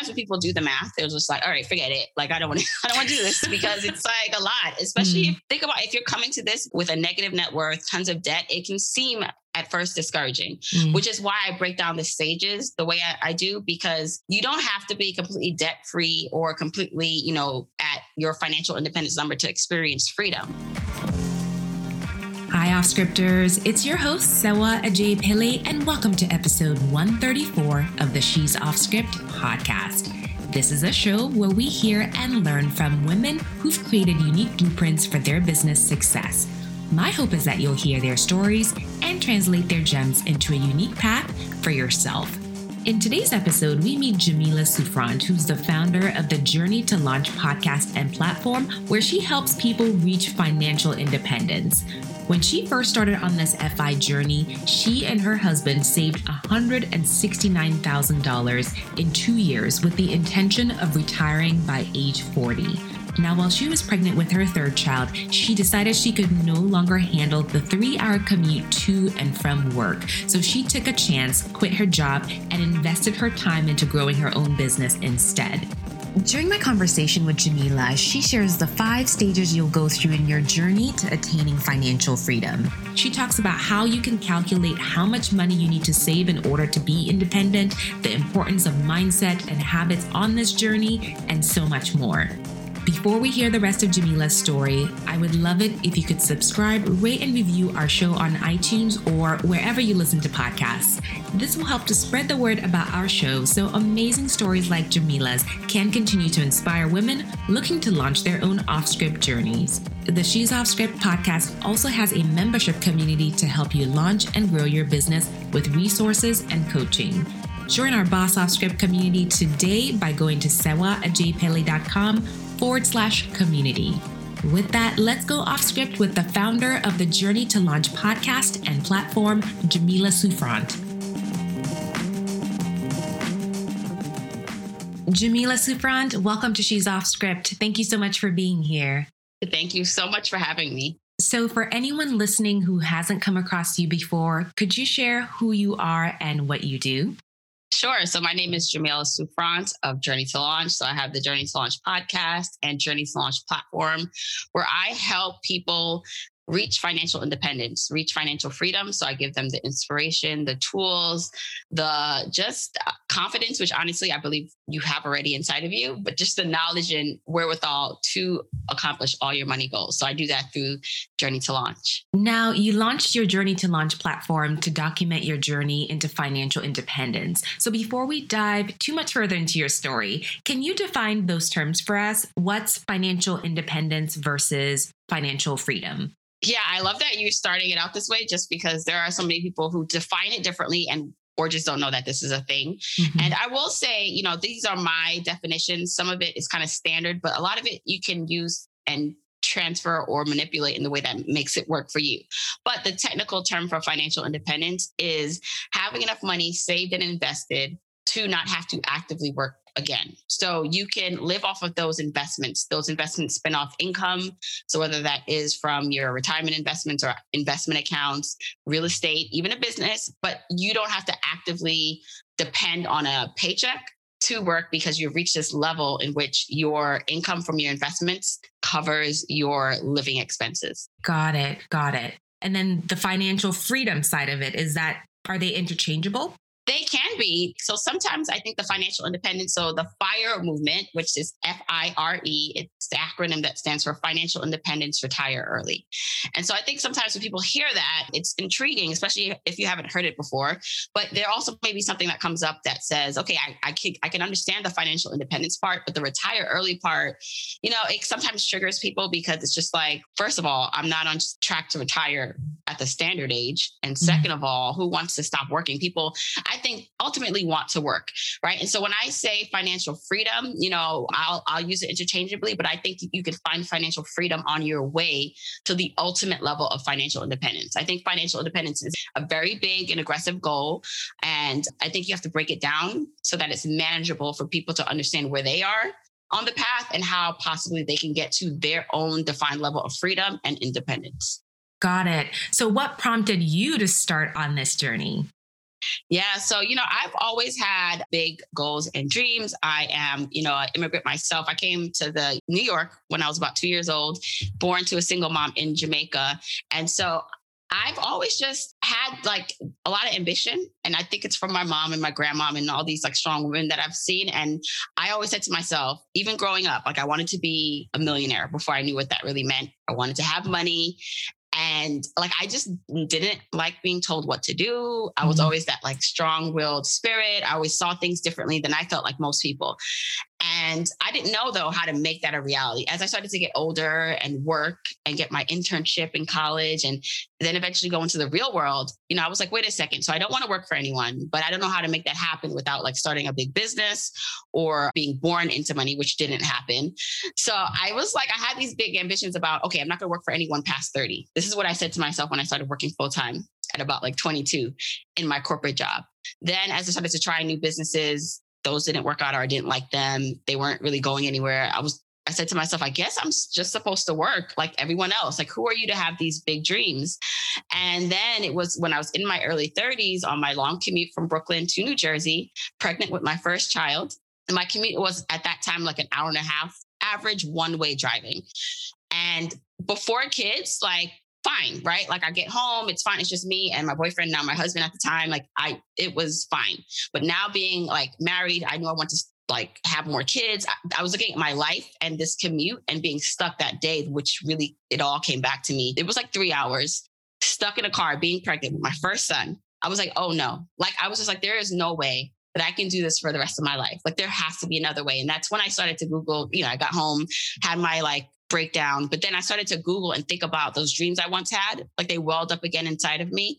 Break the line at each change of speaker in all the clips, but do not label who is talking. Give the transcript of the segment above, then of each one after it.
sometimes when people do the math, it was just like, all right, forget it. Like, I don't want to, I don't want to do this because it's like a lot, especially mm. if think about if you're coming to this with a negative net worth, tons of debt, it can seem at first discouraging, mm. which is why I break down the stages the way I, I, do, because you don't have to be completely debt free or completely, you know, at your financial independence number to experience freedom.
Hi, off scripters. It's your host, Sewa Ajay Pele, and welcome to episode 134 of the She's Off Script podcast. This is a show where we hear and learn from women who've created unique blueprints for their business success. My hope is that you'll hear their stories and translate their gems into a unique path for yourself. In today's episode, we meet Jamila Souffrant, who's the founder of the Journey to Launch podcast and platform, where she helps people reach financial independence. When she first started on this FI journey, she and her husband saved $169,000 in two years with the intention of retiring by age 40. Now, while she was pregnant with her third child, she decided she could no longer handle the three hour commute to and from work. So she took a chance, quit her job, and invested her time into growing her own business instead. During my conversation with Jamila, she shares the five stages you'll go through in your journey to attaining financial freedom. She talks about how you can calculate how much money you need to save in order to be independent, the importance of mindset and habits on this journey, and so much more. Before we hear the rest of Jamila's story, I would love it if you could subscribe, rate, and review our show on iTunes or wherever you listen to podcasts. This will help to spread the word about our show so amazing stories like Jamila's can continue to inspire women looking to launch their own off script journeys. The She's Off Script podcast also has a membership community to help you launch and grow your business with resources and coaching. Join our Boss Off Script community today by going to sewa at sewaajpele.com forward slash community. With that, let's go off script with the founder of the Journey to Launch podcast and platform, Jamila Souffrant. Jamila Souffrant, welcome to She's Off Script. Thank you so much for being here.
Thank you so much for having me.
So, for anyone listening who hasn't come across you before, could you share who you are and what you do?
Sure. So my name is Jamila Souffrant of Journey to Launch. So I have the Journey to Launch podcast and Journey to Launch platform where I help people reach financial independence, reach financial freedom. So I give them the inspiration, the tools, the just uh, confidence, which honestly I believe you have already inside of you, but just the knowledge and wherewithal to accomplish all your money goals. So I do that through Journey to Launch.
Now, you launched your Journey to Launch platform to document your journey into financial independence. So before we dive too much further into your story, can you define those terms for us? What's financial independence versus financial freedom?
Yeah, I love that you're starting it out this way just because there are so many people who define it differently and or just don't know that this is a thing. Mm-hmm. And I will say, you know, these are my definitions. Some of it is kind of standard, but a lot of it you can use and transfer or manipulate in the way that makes it work for you. But the technical term for financial independence is having enough money saved and invested to not have to actively work again. So you can live off of those investments. Those investments spin off income. So whether that is from your retirement investments or investment accounts, real estate, even a business, but you don't have to actively depend on a paycheck to work because you've reached this level in which your income from your investments covers your living expenses.
Got it. Got it. And then the financial freedom side of it is that are they interchangeable?
They can be. So sometimes I think the financial independence, so the FIRE movement, which is F I R E, it's the acronym that stands for Financial Independence Retire Early. And so I think sometimes when people hear that, it's intriguing, especially if you haven't heard it before. But there also may be something that comes up that says, okay, I, I, can, I can understand the financial independence part, but the retire early part, you know, it sometimes triggers people because it's just like, first of all, I'm not on track to retire at the standard age. And 2nd mm-hmm. of all, who wants to stop working? People, I think ultimately want to work, right? And so when I say financial freedom, you know, I'll I'll use it interchangeably, but I think you can find financial freedom on your way to the ultimate level of financial independence. I think financial independence is a very big and aggressive goal, and I think you have to break it down so that it's manageable for people to understand where they are on the path and how possibly they can get to their own defined level of freedom and independence.
Got it. So, what prompted you to start on this journey?
Yeah. So, you know, I've always had big goals and dreams. I am, you know, an immigrant myself. I came to the New York when I was about two years old, born to a single mom in Jamaica. And so I've always just had like a lot of ambition. And I think it's from my mom and my grandmom and all these like strong women that I've seen. And I always said to myself, even growing up, like I wanted to be a millionaire before I knew what that really meant. I wanted to have money. And like, I just didn't like being told what to do. I was mm-hmm. always that like strong willed spirit. I always saw things differently than I felt like most people. And I didn't know though how to make that a reality. As I started to get older and work and get my internship in college and then eventually go into the real world, you know, I was like, wait a second. So I don't want to work for anyone, but I don't know how to make that happen without like starting a big business or being born into money, which didn't happen. So I was like, I had these big ambitions about, okay, I'm not going to work for anyone past 30. This is what I said to myself when I started working full time at about like 22 in my corporate job. Then as I started to try new businesses, those didn't work out or I didn't like them. They weren't really going anywhere. I was I said to myself, I guess I'm just supposed to work like everyone else. Like, who are you to have these big dreams? And then it was when I was in my early 30s on my long commute from Brooklyn to New Jersey, pregnant with my first child. And my commute was at that time like an hour and a half average one way driving. And before kids, like fine, right? Like I get home, it's fine. It's just me and my boyfriend, now my husband at the time. Like I, it was fine. But now being like married, I knew I want to like have more kids. I, I, was looking at my life and this commute and being stuck that day, which really it all came back to me. It was like three hours stuck in a car, being pregnant with my first son. I was like, oh no. Like I was just like, there is no way that I can do this for the rest of my life. Like there has to be another way. And that's when I started to Google, you know, I got home, had my like breakdown. But then I started to Google and think about those dreams I once had, like they welled up again inside of me.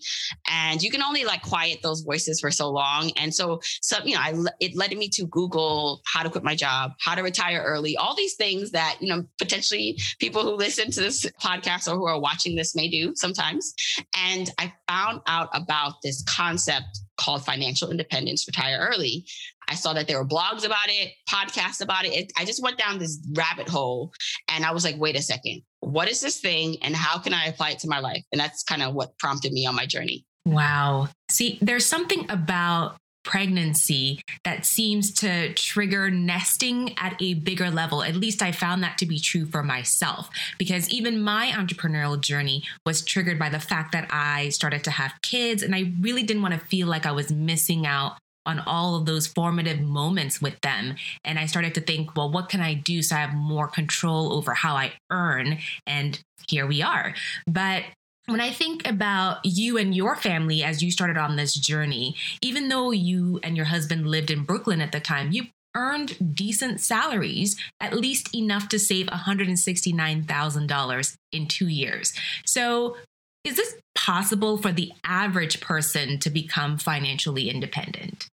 And you can only like quiet those voices for so long. And so, so you know, I, it led me to Google how to quit my job, how to retire early, all these things that, you know, potentially people who listen to this podcast or who are watching this may do sometimes. And I found out about this concept called financial independence retire early I saw that there were blogs about it, podcasts about it. it. I just went down this rabbit hole and I was like, wait a second, what is this thing and how can I apply it to my life? And that's kind of what prompted me on my journey.
Wow. See, there's something about pregnancy that seems to trigger nesting at a bigger level. At least I found that to be true for myself because even my entrepreneurial journey was triggered by the fact that I started to have kids and I really didn't want to feel like I was missing out on all of those formative moments with them. And I started to think, well, what can I do so I have more control over how I earn? And here we are. But when I think about you and your family as you started on this journey, even though you and your husband lived in Brooklyn at the time, you earned decent salaries, at least enough to save $169,000 in two years. So, is this possible for the average person to become financially independent?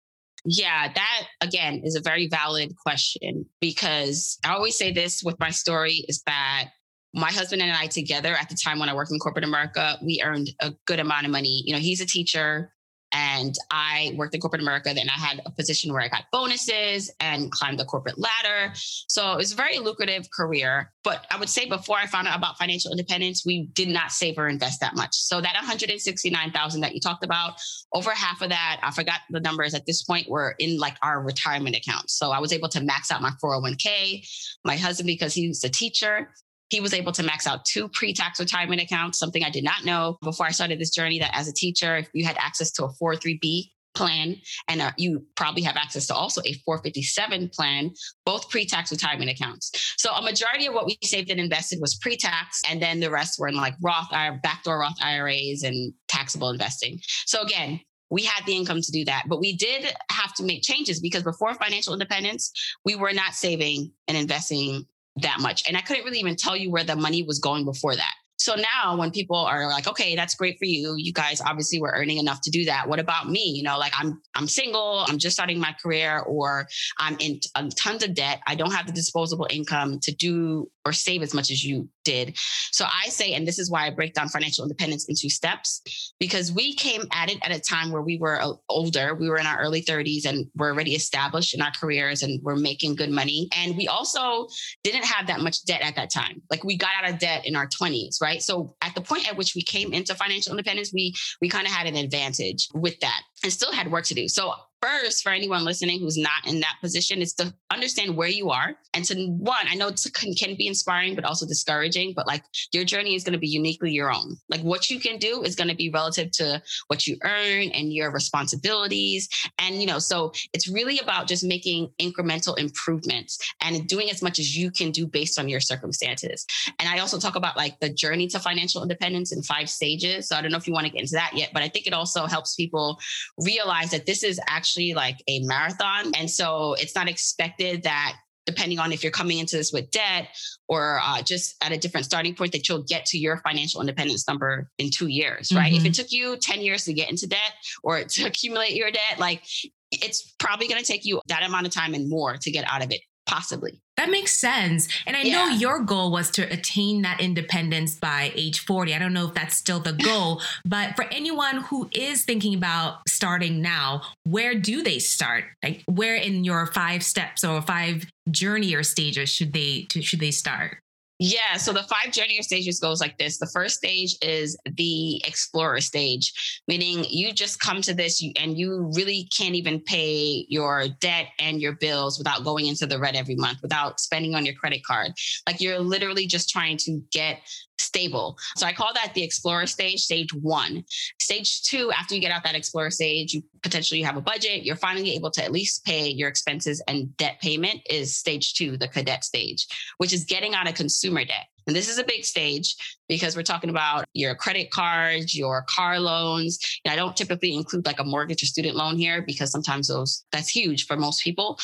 Yeah, that again is a very valid question because I always say this with my story is that my husband and I together at the time when I worked in corporate America, we earned a good amount of money. You know, he's a teacher and I worked in corporate America. Then I had a position where I got bonuses and climbed the corporate ladder. So it was a very lucrative career. But I would say before I found out about financial independence, we did not save or invest that much. So that 169,000 that you talked about, over half of that, I forgot the numbers at this point, were in like our retirement accounts. So I was able to max out my 401k. My husband, because he's a teacher, he was able to max out two pre tax retirement accounts, something I did not know before I started this journey that as a teacher, if you had access to a 403B plan and uh, you probably have access to also a 457 plan both pre-tax retirement accounts. So a majority of what we saved and invested was pre-tax and then the rest were in like roth backdoor roth iras and taxable investing. So again we had the income to do that but we did have to make changes because before financial independence we were not saving and investing that much. And I couldn't really even tell you where the money was going before that. So now when people are like, okay, that's great for you. You guys obviously were earning enough to do that. What about me? You know, like I'm I'm single, I'm just starting my career or I'm in um, tons of debt. I don't have the disposable income to do or save as much as you did. So I say, and this is why I break down financial independence into steps, because we came at it at a time where we were uh, older. We were in our early 30s and we're already established in our careers and we're making good money. And we also didn't have that much debt at that time. Like we got out of debt in our 20s, right? So at the point at which we came into financial independence, we we kind of had an advantage with that and still had work to do. So first for anyone listening who's not in that position is to understand where you are and to one i know it can, can be inspiring but also discouraging but like your journey is going to be uniquely your own. Like what you can do is going to be relative to what you earn and your responsibilities. And you know so it's really about just making incremental improvements and doing as much as you can do based on your circumstances. And i also talk about like the journey to financial independence in five stages. So i don't know if you want to get into that yet but i think it also helps people realize that this is actually actually like a marathon. And so it's not expected that depending on if you're coming into this with debt or uh, just at a different starting point, that you'll get to your financial independence number in two years, right? Mm-hmm. If it took you 10 years to get into debt or to accumulate your debt, like it's probably going to take you that amount of time and more to get out of it possibly.
That makes sense. And I yeah. know your goal was to attain that independence by age 40. I don't know if that's still the goal, but for anyone who is thinking about starting now, where do they start? Like where in your five steps or five journey or stages should they should they start?
Yeah, so the five journey stages goes like this. The first stage is the explorer stage, meaning you just come to this and you really can't even pay your debt and your bills without going into the red every month, without spending on your credit card. Like you're literally just trying to get stable. So I call that the explorer stage, stage one. Stage two, after you get out that explorer stage, you potentially you have a budget, you're finally able to at least pay your expenses and debt payment is stage two, the cadet stage, which is getting out of consumer debt. And this is a big stage because we're talking about your credit cards, your car loans. And I don't typically include like a mortgage or student loan here because sometimes those that's huge for most people.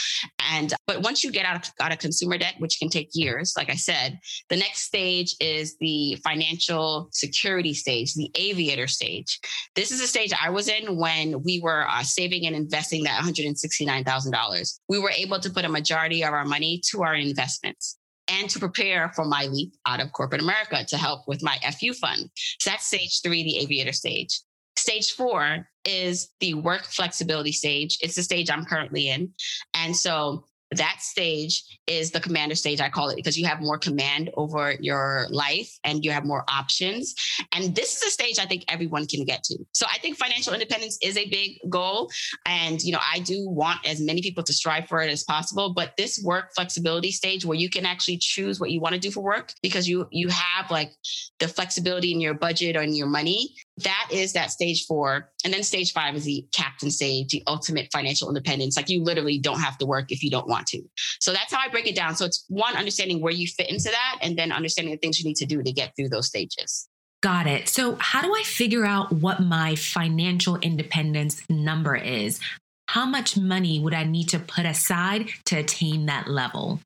And but once you get out of, out of consumer debt, which can take years, like I said, the next stage is the financial security stage, the aviator stage. This is a stage I was in when we were uh, saving and investing that $169,000. We were able to put a majority of our money to our investments and to prepare for my leap out of corporate America to help with my FU fund. So that's stage three, the aviator stage. Stage four is the work flexibility stage. It's the stage I'm currently in. And so that stage is the commander stage i call it because you have more command over your life and you have more options. And this is a stage i think everyone can get to. So i think financial independence is a big goal. And you know i do want as many people to strive for it as possible. But this work flexibility stage where you can actually choose what you want to do for work because you you have like the flexibility in your budget or in your money that is that stage four. And then stage five is the captain stage, the ultimate financial independence. Like you literally don't have to work if you don't want to. So that's how I break it down. So it's one, understanding where you fit into that, and then understanding the things you need to do to get through those stages.
Got it. So, how do I figure out what my financial independence number is? How much money would I need to put aside to attain that level?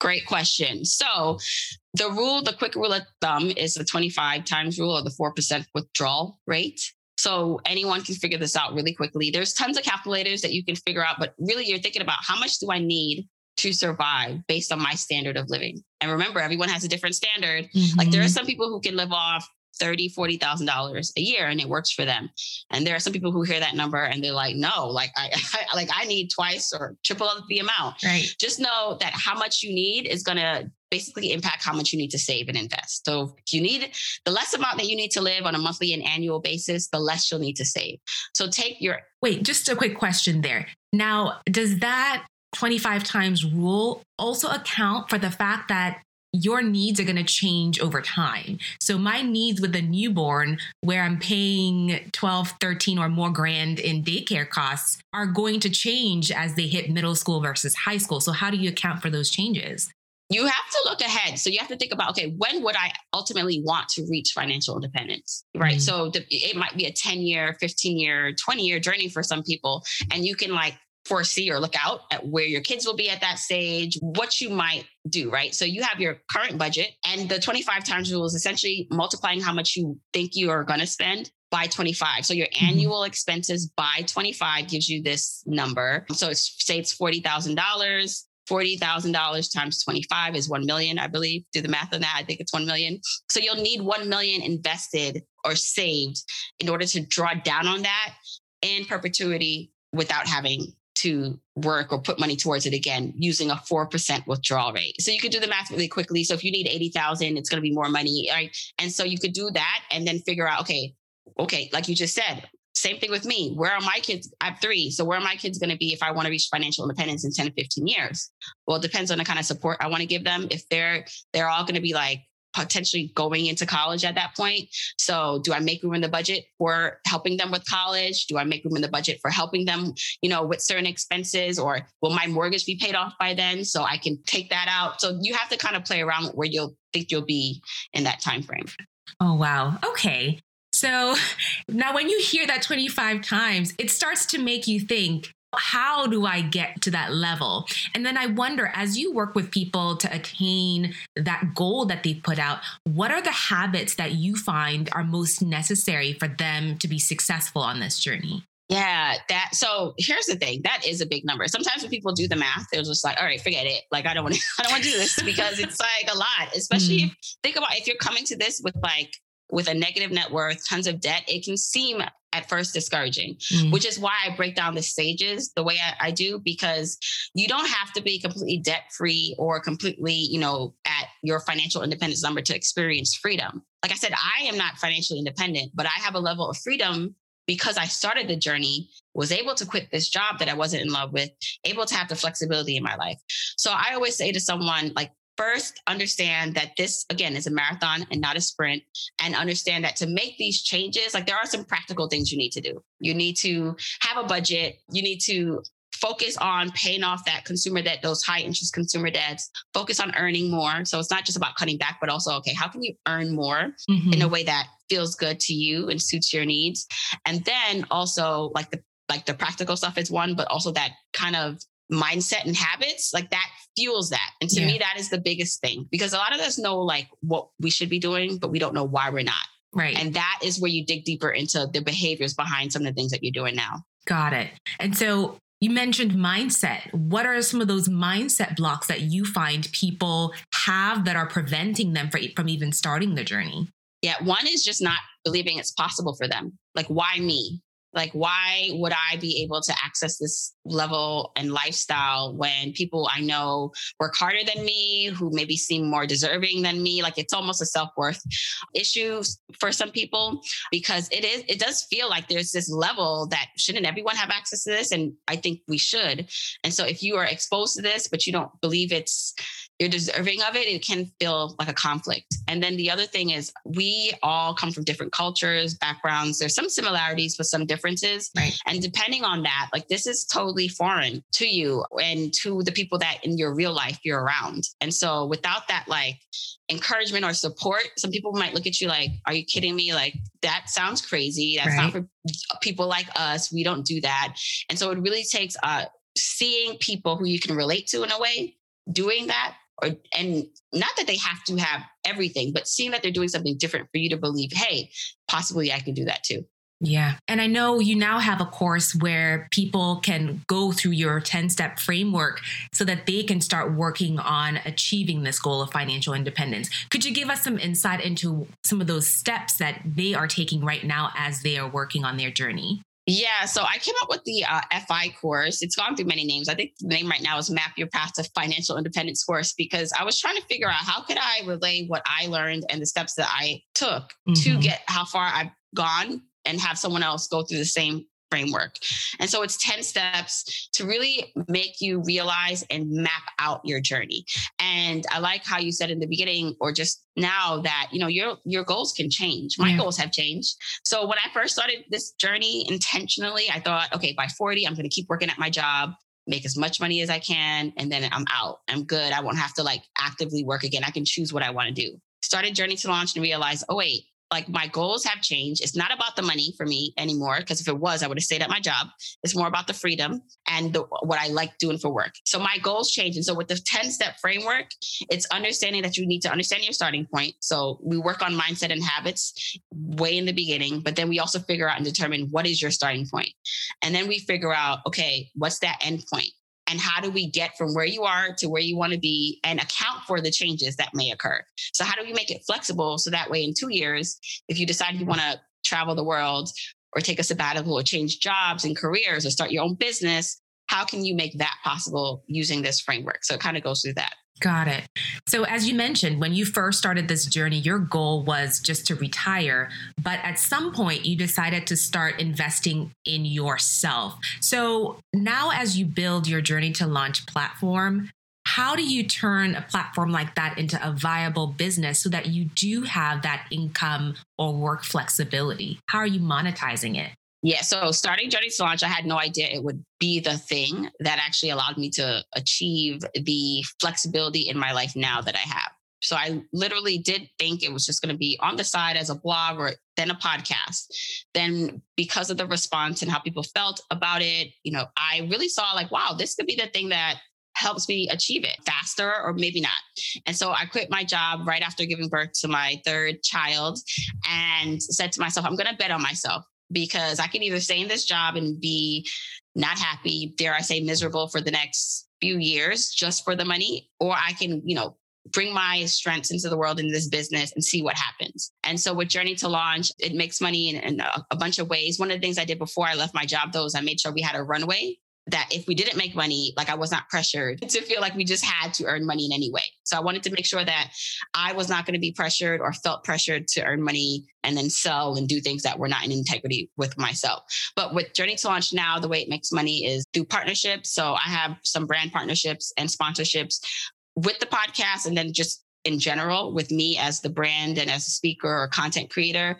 Great question. So, the rule, the quick rule of thumb is the 25 times rule or the 4% withdrawal rate. So, anyone can figure this out really quickly. There's tons of calculators that you can figure out, but really you're thinking about how much do I need to survive based on my standard of living. And remember, everyone has a different standard. Mm-hmm. Like there are mm-hmm. some people who can live off thirty, forty thousand dollars a year, and it works for them. And there are some people who hear that number and they're like, "No, like I, I like I need twice or triple the amount."
Right.
Just know that how much you need is going to basically impact how much you need to save and invest. So if you need the less amount that you need to live on a monthly and annual basis, the less you'll need to save. So take your
wait. Just a quick question there. Now, does that 25 times rule also account for the fact that your needs are going to change over time. So my needs with a newborn where I'm paying 12, 13 or more grand in daycare costs are going to change as they hit middle school versus high school. So how do you account for those changes?
You have to look ahead. So you have to think about, okay, when would I ultimately want to reach financial independence? Right. Mm-hmm. So the, it might be a 10 year, 15 year, 20 year journey for some people. And you can like foresee or look out at where your kids will be at that stage, what you might do, right? So you have your current budget and the 25 times rule is essentially multiplying how much you think you are going to spend by 25. So your mm-hmm. annual expenses by 25 gives you this number. So it's say it's $40,000 $40,000 times 25 is 1 million, I believe. Do the math on that. I think it's 1 million. So you'll need 1 million invested or saved in order to draw down on that in perpetuity without having to work or put money towards it again using a 4% withdrawal rate. So you could do the math really quickly. So if you need 80,000, it's going to be more money, right? And so you could do that and then figure out, okay, okay, like you just said, same thing with me. Where are my kids? I have three. So where are my kids going to be if I want to reach financial independence in 10 to 15 years? Well, it depends on the kind of support I want to give them. If they're they're all going to be like potentially going into college at that point. So do I make room in the budget for helping them with college? Do I make room in the budget for helping them, you know, with certain expenses or will my mortgage be paid off by then so I can take that out? So you have to kind of play around where you'll think you'll be in that time frame.
Oh wow. Okay. So now when you hear that 25 times, it starts to make you think, how do I get to that level? And then I wonder, as you work with people to attain that goal that they put out, what are the habits that you find are most necessary for them to be successful on this journey?
Yeah, that so here's the thing. That is a big number. Sometimes when people do the math, they're just like, all right, forget it. Like I don't want to I don't want to do this because it's like a lot. Especially mm-hmm. if think about if you're coming to this with like with a negative net worth, tons of debt, it can seem at first discouraging, mm. which is why I break down the stages the way I, I do, because you don't have to be completely debt free or completely, you know, at your financial independence number to experience freedom. Like I said, I am not financially independent, but I have a level of freedom because I started the journey, was able to quit this job that I wasn't in love with, able to have the flexibility in my life. So I always say to someone, like, first understand that this again is a marathon and not a sprint and understand that to make these changes like there are some practical things you need to do. You need to have a budget. You need to focus on paying off that consumer debt those high interest consumer debts. Focus on earning more. So it's not just about cutting back but also okay how can you earn more mm-hmm. in a way that feels good to you and suits your needs? And then also like the like the practical stuff is one but also that kind of mindset and habits like that fuels that and to yeah. me that is the biggest thing because a lot of us know like what we should be doing but we don't know why we're not
right
and that is where you dig deeper into the behaviors behind some of the things that you're doing now
got it and so you mentioned mindset. What are some of those mindset blocks that you find people have that are preventing them from even starting the journey?
Yeah, one is just not believing it's possible for them. Like, why me? like why would i be able to access this level and lifestyle when people i know work harder than me who maybe seem more deserving than me like it's almost a self-worth issue for some people because it is it does feel like there's this level that shouldn't everyone have access to this and i think we should and so if you are exposed to this but you don't believe it's you're deserving of it, it can feel like a conflict. And then the other thing is, we all come from different cultures, backgrounds. There's some similarities, but some differences.
Right.
And depending on that, like this is totally foreign to you and to the people that in your real life you're around. And so without that, like encouragement or support, some people might look at you like, are you kidding me? Like, that sounds crazy. That's right. not for people like us. We don't do that. And so it really takes uh, seeing people who you can relate to in a way doing that or and not that they have to have everything but seeing that they're doing something different for you to believe hey possibly i can do that too
yeah. And I know you now have a course where people can go through your 10 step framework so that they can start working on achieving this goal of financial independence. Could you give us some insight into some of those steps that they are taking right now as they are working on their journey?
Yeah, so I came up with the uh, FI course. It's gone through many names. I think the name right now is Map Your Path to Financial Independence course because I was trying to figure out how could I relay what I learned and the steps that I took mm-hmm. to get how far I've gone and have someone else go through the same framework. And so it's 10 steps to really make you realize and map out your journey. And I like how you said in the beginning or just now that, you know, your your goals can change. My yeah. goals have changed. So when I first started this journey intentionally, I thought, okay, by 40, I'm going to keep working at my job make as much money as I can, and then I'm out. I'm good. I won't have to like actively work again. I can choose what I want to do. Started Journey to Launch and realized, oh, wait, like my goals have changed. It's not about the money for me anymore. Because if it was, I would have stayed at my job. It's more about the freedom and the, what I like doing for work. So my goals change. And so with the 10 step framework, it's understanding that you need to understand your starting point. So we work on mindset and habits way in the beginning, but then we also figure out and determine what is your starting point. And then we figure out, okay, what's that end point? And how do we get from where you are to where you want to be and account for the changes that may occur. So how do we make it flexible so that way in two years if you decide you want to travel the world or take a sabbatical or change jobs and careers or start your own business how can you make that possible using this framework? So it kind of goes through that
Got it. So, as you mentioned, when you first started this journey, your goal was just to retire. But at some point, you decided to start investing in yourself. So, now as you build your Journey to Launch platform, how do you turn a platform like that into a viable business so that you do have that income or work flexibility? How are you monetizing it?
Yeah, so starting Journey to Launch, I had no idea it would be the thing that actually allowed me to achieve the flexibility in my life now that I have. So I literally did think it was just going to be on the side as a blog or then a podcast. Then because of the response and how people felt about it, you know, I really saw like, wow, this could be the thing that helps me achieve it faster or maybe not. And so I quit my job right after giving birth to my third child and said to myself, I'm going to bet on myself because I can either stay in this job and be not happy, dare I say miserable for the next few years just for the money, or I can, you know, bring my strengths into the world in this business and see what happens. And so with Journey to Launch, it makes money in, in a, a, bunch of ways. One of the things I did before I left my job though is I made sure we had a runway that if we didn't make money, like I was not pressured to feel like we just had to earn money in any way. So I wanted to make sure that I was not going to be pressured or felt pressured to earn money and then sell and do things that were not in integrity with myself. But with Journey to Launch now, the way it makes money is through partnerships. So I have some brand partnerships and sponsorships with the podcast and then just in general with me as the brand and as a speaker or content creator.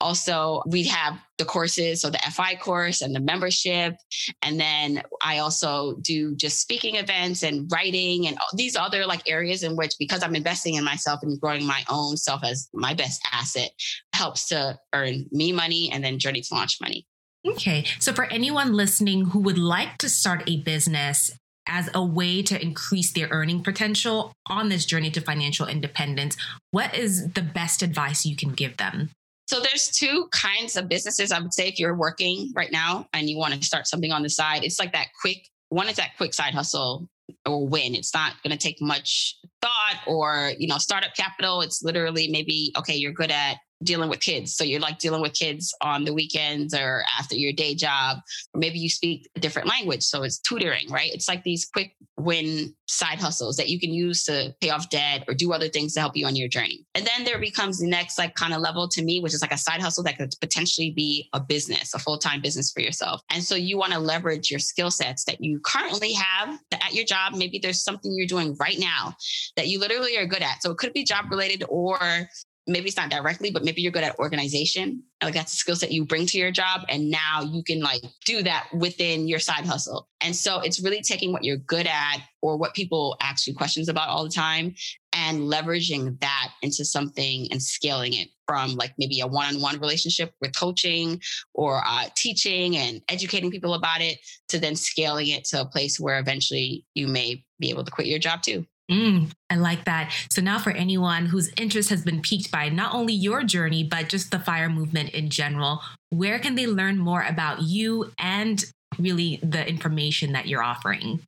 Also, we have the courses, so the FI course and the membership. And then I also do just speaking events and writing and these other like areas in which, because I'm investing in myself and growing my own self as my best asset, helps to earn me money and then journey to launch money.
Okay. So, for anyone listening who would like to start a business as a way to increase their earning potential on this journey to financial independence, what is the best advice you can give them?
So there's two kinds of businesses I would say if you're working right now and you want to start something on the side, it's like that quick one is that quick side hustle or win. It's not going to take much thought or, you know, startup capital. It's literally maybe okay, you're good at dealing with kids. So you're like dealing with kids on the weekends or after your day job, or maybe you speak a different language. So it's tutoring, right? It's like these quick win side hustles that you can use to pay off debt or do other things to help you on your journey. And then there becomes the next like kind of level to me, which is like a side hustle that could potentially be a business, a full-time business for yourself. And so you want to leverage your skill sets that you currently have at your job. Maybe there's something you're doing right now that you literally are good at. So it could be job related or maybe it's not directly, but maybe you're good at organization. Like that's a skill set you bring to your job. And now you can like do that within your side hustle. And so it's really taking what you're good at or what people ask you questions about all the time and leveraging that into something and scaling it from like maybe a one-on-one relationship with coaching or uh, teaching and educating people about it to then scaling it to a place where eventually you may be able to quit your job too.
Mm, I like that. So now, for anyone whose interest has been piqued by not only your journey, but just the fire movement in general, where can they learn more about you and really the information that you're offering?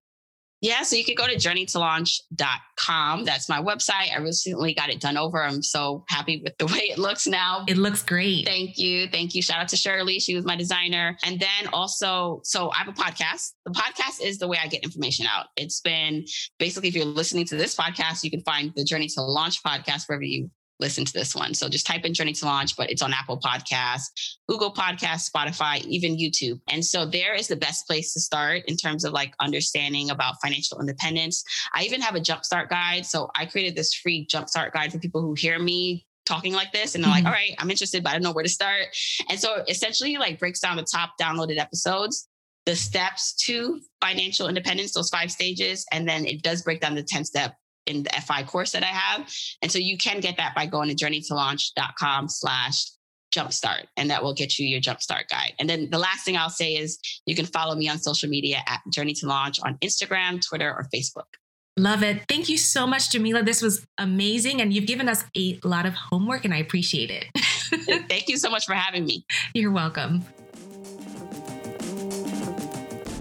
Yeah, so you could go to journeytolaunch.com. That's my website. I recently got it done over. I'm so happy with the way it looks now.
It looks great.
Thank you. Thank you. Shout out to Shirley. She was my designer. And then also, so I have a podcast. The podcast is the way I get information out. It's been basically, if you're listening to this podcast, you can find the Journey to Launch podcast wherever you listen to this one. So just type in Journey to Launch, but it's on Apple Podcasts, Google Podcasts, Spotify, even YouTube. And so there is the best place to start in terms of like understanding about financial independence. I even have a jumpstart guide. So I created this free jumpstart guide for people who hear me talking like this and they're mm-hmm. like, all right, I'm interested, but I don't know where to start. And so essentially like breaks down the top downloaded episodes the steps to financial independence, those five stages. And then it does break down the 10 step in the FI course that I have. And so you can get that by going to journeytolaunch.com slash jumpstart and that will get you your jumpstart guide. And then the last thing I'll say is you can follow me on social media at Journey to Launch on Instagram, Twitter, or Facebook.
Love it. Thank you so much, Jamila. This was amazing. And you've given us a lot of homework, and I appreciate it.
Thank you so much for having me.
You're welcome.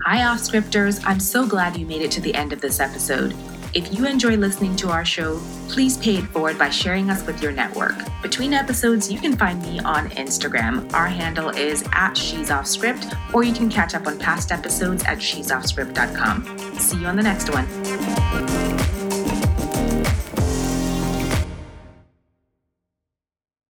Hi, off scripters. I'm so glad you made it to the end of this episode. If you enjoy listening to our show, please pay it forward by sharing us with your network. Between episodes, you can find me on Instagram. Our handle is at She's Off Script, or you can catch up on past episodes at she'soffscript.com. See you on the next one.